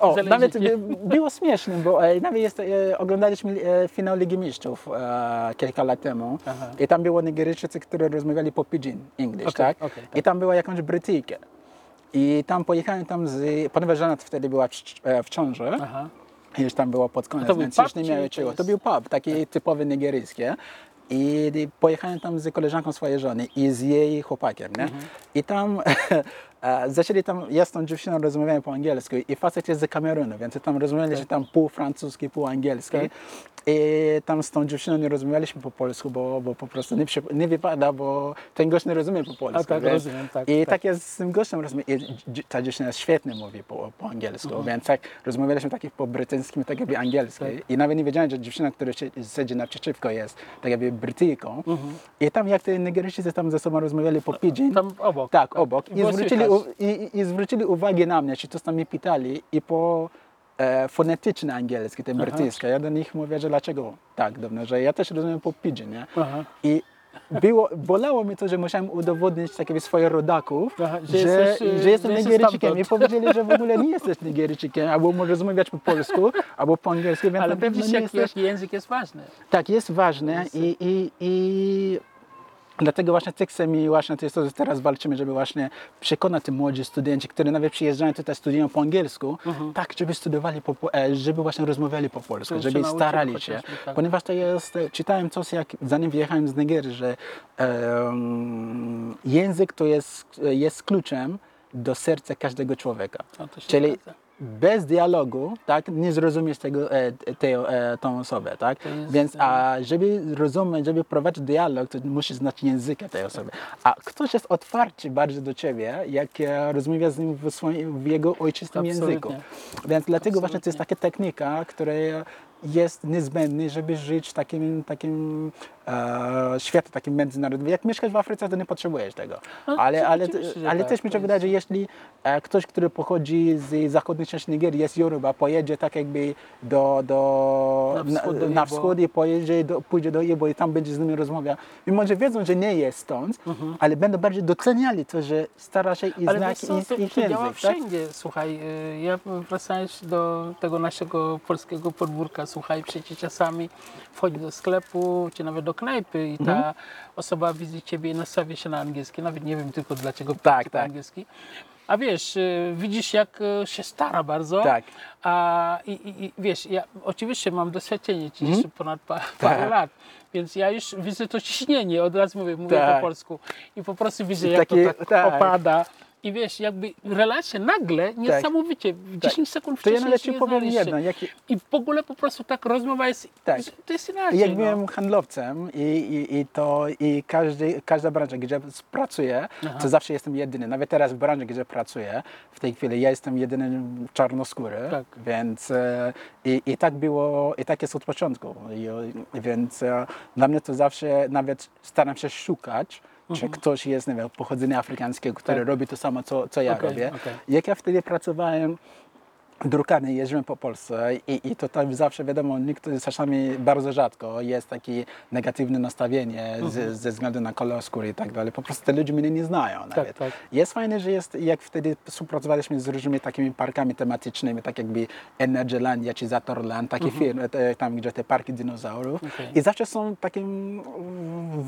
o, Zależy nawet było śmieszne, bo e, nawet jest, e, oglądaliśmy e, finał Ligi Mistrzów e, kilka lat temu Aha. i tam było Nigeryjczycy, którzy rozmawiali po pidgin English, Okej, tak? okej, I tam była jakąś Brytyjkę. I tam pojechałem tam z, ponieważ żona wtedy była w, e, w ciąży, Aha. już tam było pod koniec, to więc już nie miały to czego. jest- To był pub, taki typowy nigeryjski. I pojechałem tam z koleżanką swojej żony i z jej chłopakiem, nie? I tam e, zaczęli tam, ja z tą dziewczyną rozmawiałem po angielsku i facet jest z Kamerunu, więc tam rozmawialiśmy tam pół francuski, pół angielski. Tak. I tam z tą dziewczyną nie rozmawialiśmy po polsku, bo, bo po prostu nie, nie wypada, bo ten gość nie rozumie po polsku. A tak, wiesz? rozumiem, tak, I tak. tak jest z tym gościem rozumiem. I ta dziewczyna świetnie mówi po, po angielsku, Mhm. więc tak rozmawialiśmy takich po brytyjskim, tak jakby angielski. Tak. I nawet nie wiedziałem, że dziewczyna, która sie- siedzi naprzeciwko jest tak jakby Brytyjką. I tam jak te Nigeryjczycy tam ze sobą rozmawiali po pidgin, Tam obok. tak, obok. I zwrócili, i, i- zwrócili uwagę na mnie, czy to tam mnie pytali i po e, fonetyczne angielskie, te brytyjskie. Ja do nich mówię, że dlaczego tak, dobrze, że ja też rozumiem po pidgin, nie? Aha. I było, bolało mi to, że musiałem udowodnić tak jakby swoich rodaków, Aha, że że, jesteś, jestem że jesteś Nigeryjczykiem. I powiedzieli, że w ogóle nie jesteś Nigeryjczykiem, albo możesz rozmawiać po polsku, albo po angielsku, więc Ale na pewno widzisz, nie jak, jesteś... jak język jest ważny. Tak, jest ważne i, i, i dlatego właśnie tekstem i właśnie to jest to, że teraz walczymy, żeby właśnie przekonać tych młodzi studenci, którzy nawet przyjeżdżają tutaj, studiują po angielsku, tak, żeby studiowali, po, e, żeby właśnie rozmawiali po polsku, Żeby się żeby nauczyli starali się. tak. Ponieważ to jest, e, czytałem coś, jak zanim wyjechałem z Nigerii, że em, język to jest, jest kluczem do serca każdego człowieka. No to się Czyli. Bez dialogu, tak, nie zrozumiesz tego, e, tej, e, tą osobę, tak? Jest, Więc a żeby rozumieć, żeby prowadzić dialog, to musisz znać języka tej osoby. A ktoś jest otwarty bardzo do ciebie, jak e, rozmawia z nim w, swoim, w jego ojczystym Absolutnie. języku. Więc dlatego właśnie to jest taka technika, która jest niezbędna, żeby żyć w takim, takim e, świecie takim międzynarodowym. Jak mieszkasz w Afryce, to nie potrzebujesz tego. No, Ale, ale, ale tak, też mi się wydaje, że jeśli e, ktoś, który pochodzi z zachodniej części Nigerii, jest Yoruba, pojedzie tak jakby do, do, Na wschód do na wschód i pojedzie do, pójdzie do Igbo i tam będzie z nimi rozmawiał. Mimo, że wiedzą, że nie jest stąd, ale będą bardziej doceniali to, że stara się i Mhm. Ale zna ich, ich działa język. Tak? wszędzie. Słuchaj, y, ja wracając do tego naszego polskiego podwórka, słuchaj, przecież czasami wchodzi do sklepu, czy nawet do knajpy i ta Mhm. osoba widzi ciebie i nastawia się na angielski. Nawet nie wiem tylko dlaczego Tak, po tak. angielski. A wiesz, y, widzisz jak y, się stara bardzo. Tak. A i, i, i wiesz, ja oczywiście mam doświadczenie, ci jeszcze ponad pa, Tak. parę lat, więc ja już widzę to ciśnienie, od razu mówię, mówię Tak. po polsku i po prostu widzę jak Takie- to tak, tak. opada. I wiesz, jakby relacje nagle, niesamowicie, w 10 sekund To ja wcześniej nawet się ci powiem jedno. Jak, I w ogóle po prostu tak rozmowa jest, Tak. to jest inaczej. jak no. byłem handlowcem i, i, i to i każdy, każda branża, gdzie pracuję, to zawsze jestem jedyny. Nawet teraz w branży, gdzie pracuję, w tej chwili ja jestem jedyny czarnoskóry, Tak. więc e, i, i tak było, i tak jest od początku. I, więc e, dla mnie to zawsze nawet staram się szukać, czy ktoś jest, nie wiem, pochodzenia afrykańskiego, który Mhm. Tak. robi to samo, co, co ja Okej, robię. okej. Jak ja wtedy pracowałem drukarni, jeździłem po Polsce i, i to tam zawsze wiadomo, nikt czasami bardzo rzadko jest takie negatywne nastawienie z, ze względu na kolor skóry i tak dalej. Po prostu te ludzie mnie nie znają nawet. tak. Jest fajne, że jest, jak wtedy współpracowaliśmy z różnymi takimi parkami tematycznymi, tak jakby Energylandia czy Zatorland, takie firmy, te, tam gdzie te parki dinozaurów. Okej. I zawsze są w takim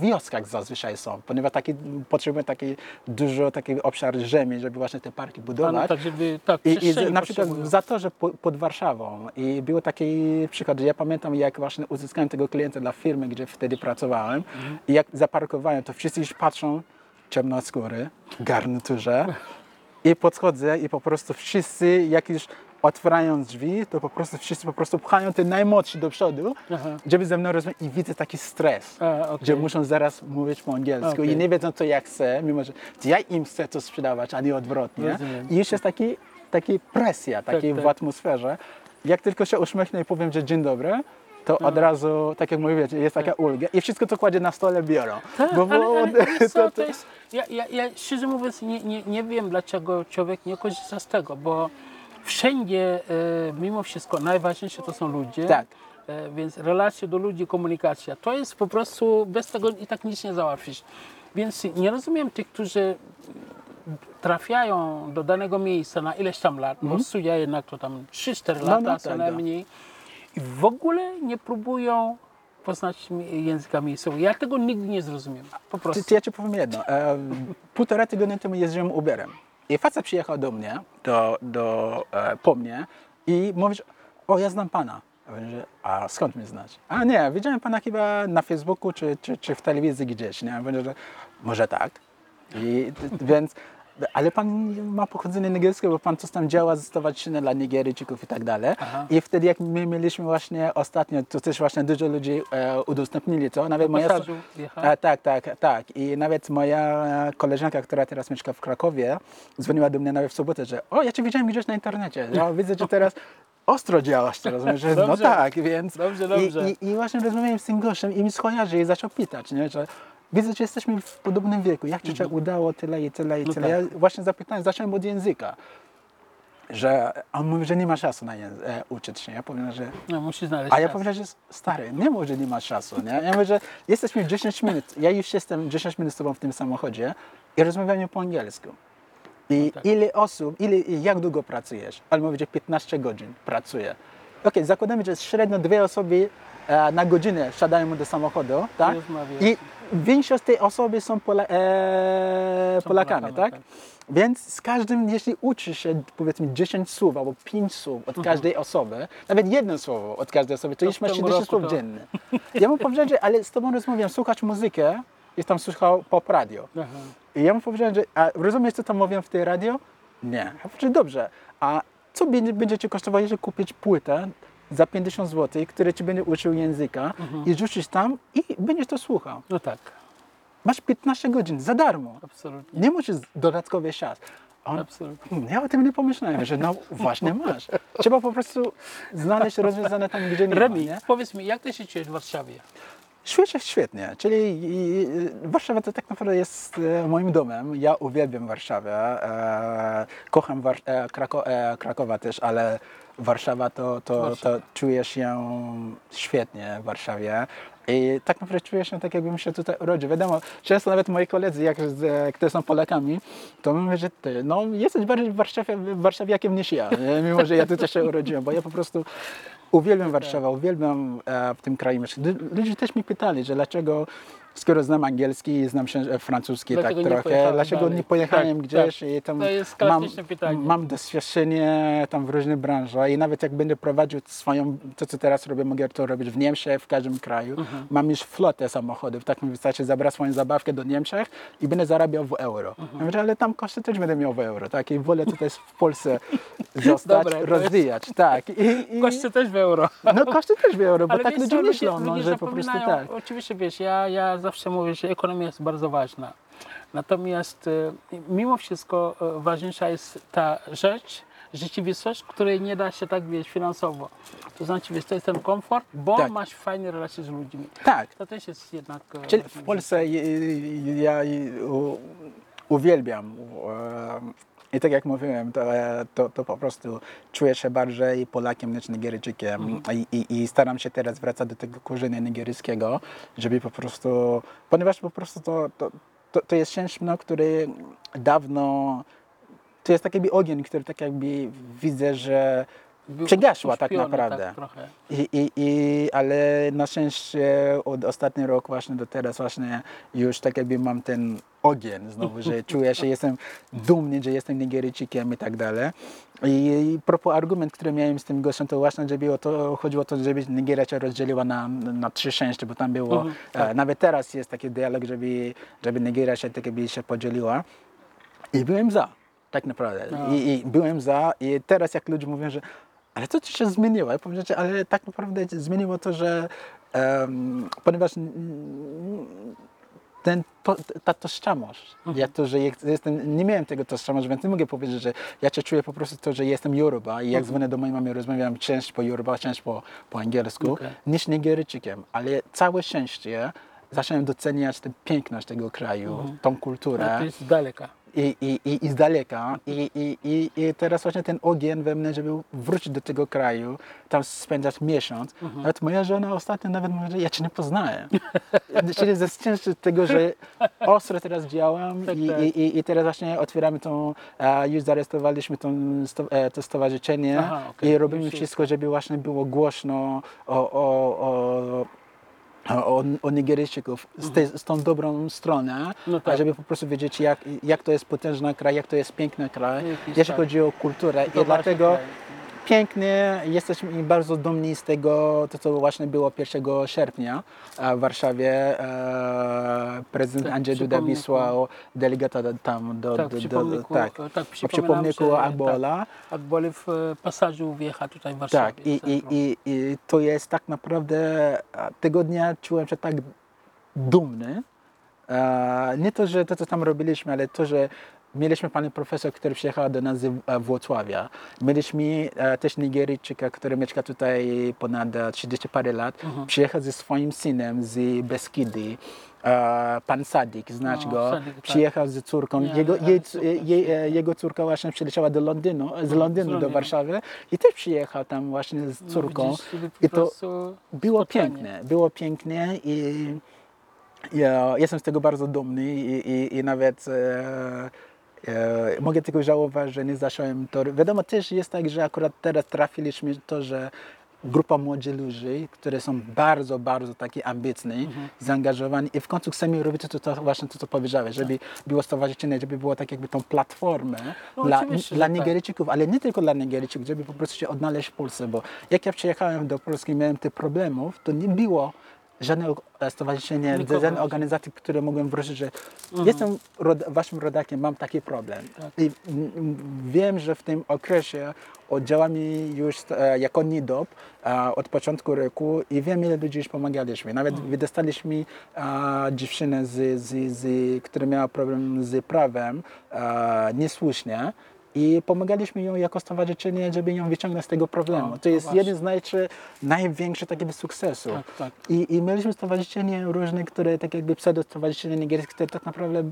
wioskach zazwyczaj są, ponieważ taki, potrzebują taki dużo taki obszar ziemi, żeby właśnie te parki A budować. no tak, żeby, tak, I, i na przykład po, pod Warszawą i był taki przykład, że ja pamiętam jak właśnie uzyskałem tego klienta dla firmy, gdzie wtedy pracowałem i jak zaparkowałem, to wszyscy już patrzą ciemnoskóry, w garniturze i podchodzę i po prostu wszyscy jak już otwierają drzwi, to po prostu wszyscy po prostu pchają te najmłodsi do przodu, Aha. żeby ze mną rozmawiać i widzę taki stres. A, okej. Że muszą zaraz mówić po angielsku Okej. i nie wiedzą, co ja chcę, mimo że ja im chcę to sprzedawać, a nie odwrotnie. Rozumiem. I już jest taki, taki presja takiej tak. w atmosferze. Jak tylko się uśmiechnę i powiem, że dzień dobry, to No. od razu, tak jak mówicie, jest taka ulga i wszystko, co kładzie na stole, biorą. Tak, Bo- ale, ale co, to- to jest, ja, ja, ja szczerze mówiąc nie, nie, nie wiem, dlaczego człowiek nie korzysta z tego, bo wszędzie e, mimo wszystko najważniejsze to są ludzie. Tak. E, więc relacje do ludzi, komunikacja, to jest po prostu, bez tego i tak nic nie załatwisz. Więc nie rozumiem tych, którzy trafiają do danego miejsca na ileś tam lat, bo studia jednak to tam 3-4 Mhm. No, lata no, co tak, najmniej i w ogóle nie próbują poznać języka miejscowego. Ja tego nigdy nie zrozumiem. Po prostu. ty, ja ci powiem jedno. E, półtora tygodnia temu jeździłem Uberem i facet przyjechał do mnie, do, do, e, po mnie i mówi, o ja znam pana. A skąd mnie znać? A nie, widziałem pana chyba na Facebooku czy, czy, czy w telewizji gdzieś. Nie? Mówię, że może tak. I, więc, ale pan ma pochodzenie niebieskie, bo pan coś tam działa ze dla Nigeryjczyków i tak dalej. Aha. I wtedy jak my mieliśmy właśnie ostatnio, to też właśnie dużo ludzi e, udostępnili to. Nawet moja, tak, tak, tak. I nawet moja koleżanka, która teraz mieszka w Krakowie, dzwoniła do mnie nawet w sobotę, że o, ja cię widziałem gdzieś na internecie. Ja widzę, że teraz ostro działasz teraz. Że no tak, więc... Dobrze, dobrze. I, i, I właśnie rozmawiałem z tym gościem i mi skojarzy i zaczął pytać, nie, że widzę, że jesteśmy w podobnym wieku. Jak ci się udało tyle i tyle i No tyle? Ja właśnie zapytałem, zacząłem od języka. Że a on mówi, że nie ma czasu na język, e, uczyć się. Ja powiem, że No, musi znaleźć a ja czas. powiedziałem, że stary, nie mów, że nie masz czasu. Nie? Ja mówię, że jesteśmy 10 minut. Ja już jestem 10 minut z tobą w tym samochodzie i rozmawiamy po angielsku. I tak. ile osób, ile, jak długo pracujesz? On mówi, że 15 godzin pracuję. Okej, zakładamy, że średnio dwie osoby e, na godzinę wsiadają do samochodu, tak? I większość tej osoby są, Pola, e, Są Polakami, Polakami, tak? tak. Więc z każdym, jeśli uczy się powiedzmy 10 słów albo 5 słów od każdej osoby, nawet jedno słowo od każdej osoby, to Mhm. To już masz tym 30 roku słów to- dziennie. Ja mu powiedziałem, że ale z tobą rozmawiam, słuchać muzykę i tam słuchał pop radio. Aha. I ja mu powiedziałem, że a rozumiesz co tam mówią w tej radio? Nie. Ja powiedziałem, dobrze, a co będzie, będzie ci kosztowało, jeżeli kupić płytę za 50 zł, który ci będzie uczył języka Mhm. i rzucisz tam i będziesz to słuchał. No tak, Masz 15 godzin za darmo. absolutnie. Nie musisz dodatkowy czas. On, Absolutnie. Hmm, Ja o tym nie pomyślałem, że no właśnie masz. Trzeba po prostu znaleźć rozwiązanie tam, gdzie nie Remi, ma. Nie? powiedz mi, jak ty się czujesz w Warszawie? Świetnie, świetnie. Czyli Warszawa to tak naprawdę jest e, moim domem. Ja uwielbiam Warszawę. E, kocham War e, Krako Krakowa też, ale Warszawa to, to, to czuję się świetnie w Warszawie. I tak naprawdę czuję się tak, jakbym się tutaj urodził. Wiadomo, często nawet moi koledzy, jak, którzy są Polakami, to mówią, że ty, no jesteś bardziej Warszawie, warszawiakiem niż ja, nie? mimo że ja tutaj się urodziłem, bo ja po prostu uwielbiam Warszawę, uwielbiam e, w tym kraju mieszkać. Lu- Ludzie też mi pytali, że dlaczego, skoro znam angielski i znam się e, francuski tak Dlaczego nie trochę, dlaczego dalej? nie pojechałem Tak, gdzieś tak. i tam To jest mam, klasyczne pytanie. mam doświadczenie tam w różnych branżach i nawet jak będę prowadził swoją, to co teraz robię, mogę to robić w Niemczech, w każdym kraju. Mhm. Mam już flotę samochodów, tak mi wystarczy zabrać swoją zabawkę do Niemczech i będę zarabiał w euro. Mhm. Ja mówię, ale tam koszty też będę miał w euro, tak? I wolę tutaj w Polsce zostać, Dobre, to jest- rozwijać, tak. I, i, Koszty też w euro. no koszty też w euro, bo Ale tak wiesz ludzie myślą, no, że po prostu tak. Oczywiście wiesz, ja, ja zawsze mówię, że ekonomia jest bardzo ważna. Natomiast e, mimo wszystko e, ważniejsza jest ta rzecz, rzeczywistość, której nie da się tak wiesz finansowo. To znaczy, wiesz, to jest ten komfort, bo Tak. masz fajne relacje z ludźmi. Tak, To też jest jednak. e, czyli w. Polsce ja uwielbiam i tak jak mówiłem, to, e, to, to po prostu czuję się bardziej Polakiem niż Nigeryjczykiem. I, i, i staram się teraz wracać do tego korzenia nigeryjskiego, żeby po prostu, ponieważ po prostu to, to, to, to jest szczęśno, który dawno, to jest taki ogień, który tak jakby widzę, że Był tak naprawdę. Tak. I, i, i, ale na szczęście od ostatni rok właśnie do teraz właśnie już tak jakby mam ten ogień znowu, że czuję się, jestem dumny, że jestem Nigeryjczykiem i tak dalej. I propos argument, który miałem z tym gościem, to właśnie, żeby o to, chodziło o to, żeby Nigeria się rozdzieliła na, na trzy części, bo tam było, Mhm, e, nawet teraz jest taki dialog, żeby, żeby Nigeria się tak jakby się podzieliła. I byłem za. tak naprawdę. I, I byłem za i teraz jak ludzie mówią, że ale co ci się zmieniło? Ja powiem, że ale tak naprawdę zmieniło to, że em, ponieważ ten, to, ta tożsamość, ja to, że jest- jestem, nie miałem tego tożsamości, więc nie mogę powiedzieć, że ja cię czuję po prostu to, że jestem Yoruba i jak dzwonię do mojej mamy, rozmawiam część po Yoruba, część po, po angielsku, Okej. niż Nigeryjczykiem, ale całe szczęście zacząłem doceniać tę piękność tego kraju, tą kulturę To jest daleka. I, i, i, i z daleka. I, i, i, I teraz właśnie ten ogień we mnie, żeby wrócić do tego kraju, tam spędzać miesiąc. Nawet moja żona ostatnio nawet mówi, że ja cię nie poznaję. Czyli ze tego, że ostro teraz działam Tak, i, tak. i, i, teraz właśnie otwieramy tą, e, już zarejestrowaliśmy tą, e, to stowarzyszenie Aha, okej. i robimy wszystko, żeby właśnie było głośno o, o, o o, o Nigeryjczyków z, tej, z tą dobrą stronę, No tak. a żeby po prostu wiedzieć, jak, jak to jest potężny kraj, jak to jest piękny kraj, Jakiś jeśli tak. chodzi o kulturę. I dlatego pięknie jesteśmy bardzo dumni z tego, to co właśnie było 1 sierpnia w Warszawie. E, prezydent Tak, Andrzej Duda wysłał delegata tam do, Tak, do, do, pomniku, tak, tak, przy przypominam, pomniku że- Agbola. Tak, Akboli w e, pasażu wjechał tutaj w Warszawie. Tak, i, i, i, i to jest tak naprawdę, tego dnia czułem się tak dumny. E, Nie to, że to, co tam robiliśmy, ale to, że mieliśmy pani profesor, która przyjechała do nas z e, Włocławia. Mieliśmy e, też Nigeryjczyka, który mieszka tutaj ponad e, 30 parę lat. Mhm. Przyjechał ze swoim synem z Beskidy. E, Pan Sadik, znasz No, go, Sadik, tak. przyjechał z córką. Nie, jego, jej, jej, e, jego córka właśnie przyleciała do Londynu, z Londynu do. Warszawy i też przyjechał tam właśnie z No, córką. widzisz, I to było spotkanie. piękne, było pięknie i ja jestem z tego bardzo dumny i, i, i nawet e, e, mogę tylko żałować, że nie zacząłem to. Wiadomo też jest tak, że akurat teraz trafiliśmy to, że grupa młodych ludzi, które są bardzo, bardzo takie ambitni, Mhm. zaangażowani i w końcu chcemy robić to, to właśnie to, co powiedziałeś, żeby było stowarzyszenie, żeby było tak jakby tą platformę No, dla, dla tak. Nigeryjczyków, ale nie tylko dla Nigeryjczyków, żeby po prostu się odnaleźć w Polsce, bo jak ja przyjechałem do Polski miałem tych problemów, to nie było żadnego e, stowarzyszenia, Nikogo. żadnej organizacji, które mogłem wrócić, że Mhm. jestem waszym rodakiem, mam taki problem. Tak. I wiem, że w tym okresie oddziałami już e, jako NIDOP e, od początku roku i wiem, ile ludzi już pomagaliśmy. Nawet Mhm. wydostaliśmy e, dziewczynę, z, z, z, która miała problem z prawem e, niesłusznie. I pomagaliśmy ją jako stowarzyszenie, żeby ją wyciągnąć z tego problemu. O, to jest jeden z najczy, największych takiego sukcesu. Tak, tak. I, I mieliśmy stowarzyszenie różne, które tak jakby pseudo stowarzyszenie nigeryjskie, które tak naprawdę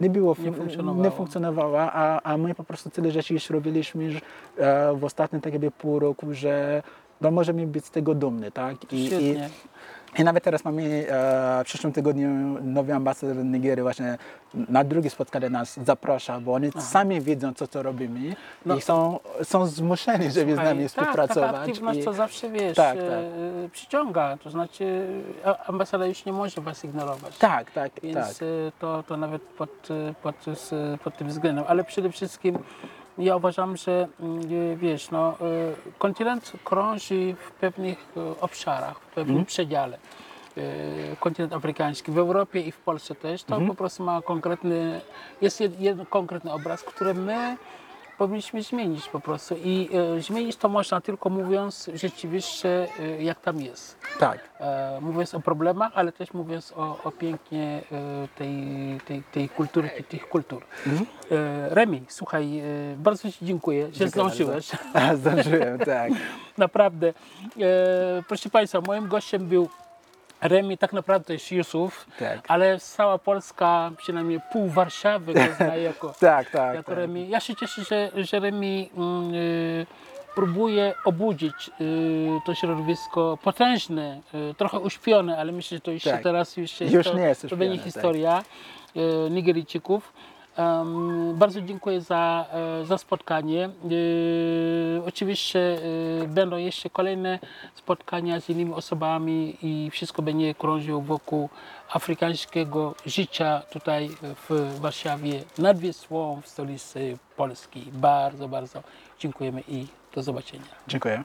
nie było, Nie funkcjonowało. nie funkcjonowało a, a my po prostu tyle rzeczy już robiliśmy że, e, w ostatnim tak jakby pół roku, że no, możemy być z tego dumny, tak? I, i. i nawet teraz mamy e, w przyszłym tygodniu nowy ambasador Nigerii właśnie na drugie spotkanie nas zaprasza, bo oni sami wiedzą, co to robimy No. i są, są zmuszeni, żeby z Słuchaj, nami tak, współpracować. Taka aktywność i, to zawsze wiesz, Tak, e, tak. e, przyciąga, to znaczy ambasada już nie może was ignorować. tak, tak, Więc tak. e, to, to nawet pod, e, pod, z- pod tym względem. Ale przede wszystkim ja uważam, że mm, e, wiesz, no, e, kontynent krąży w pewnych e, obszarach, w pewnym Mhm. przedziale. Kontynent afrykański w Europie i w Polsce też, Mhm. to po prostu ma konkretny, jest jed- jeden konkretny obraz, który my powinniśmy zmienić po prostu. I e, zmienić to można tylko mówiąc rzeczywiście, e, jak tam jest tak. e, mówiąc o problemach, ale też mówiąc o, o pięknie e, tej, tej, tej kultury, tych, tych kultur. E, Remi, słuchaj, e, bardzo Ci dziękuję, że zdążyłeś. Zdążyłem, tak. Naprawdę. E, proszę Państwa, moim gościem był Remi, tak naprawdę to jest Jusuf, Tak. ale cała Polska, przynajmniej pół Warszawy go zna jako, Tak, tak. jako tak. Remi. Ja się cieszę, że, że Remi mm, y, próbuje obudzić y, to środowisko potężne, y, trochę uśpione, ale myślę, że to już Tak. teraz już, się, Już to, nie jest to będzie uśpione, tak. historia y, Nigeryjczyków. Bardzo dziękuję za, e, za spotkanie. Y, oczywiście y, będą jeszcze kolejne spotkania z innymi osobami i wszystko będzie krążyło wokół afrykańskiego życia tutaj w Warszawie nad Wisłą w stolicy Polski. Bardzo, bardzo dziękujemy i do zobaczenia. Dziękuję.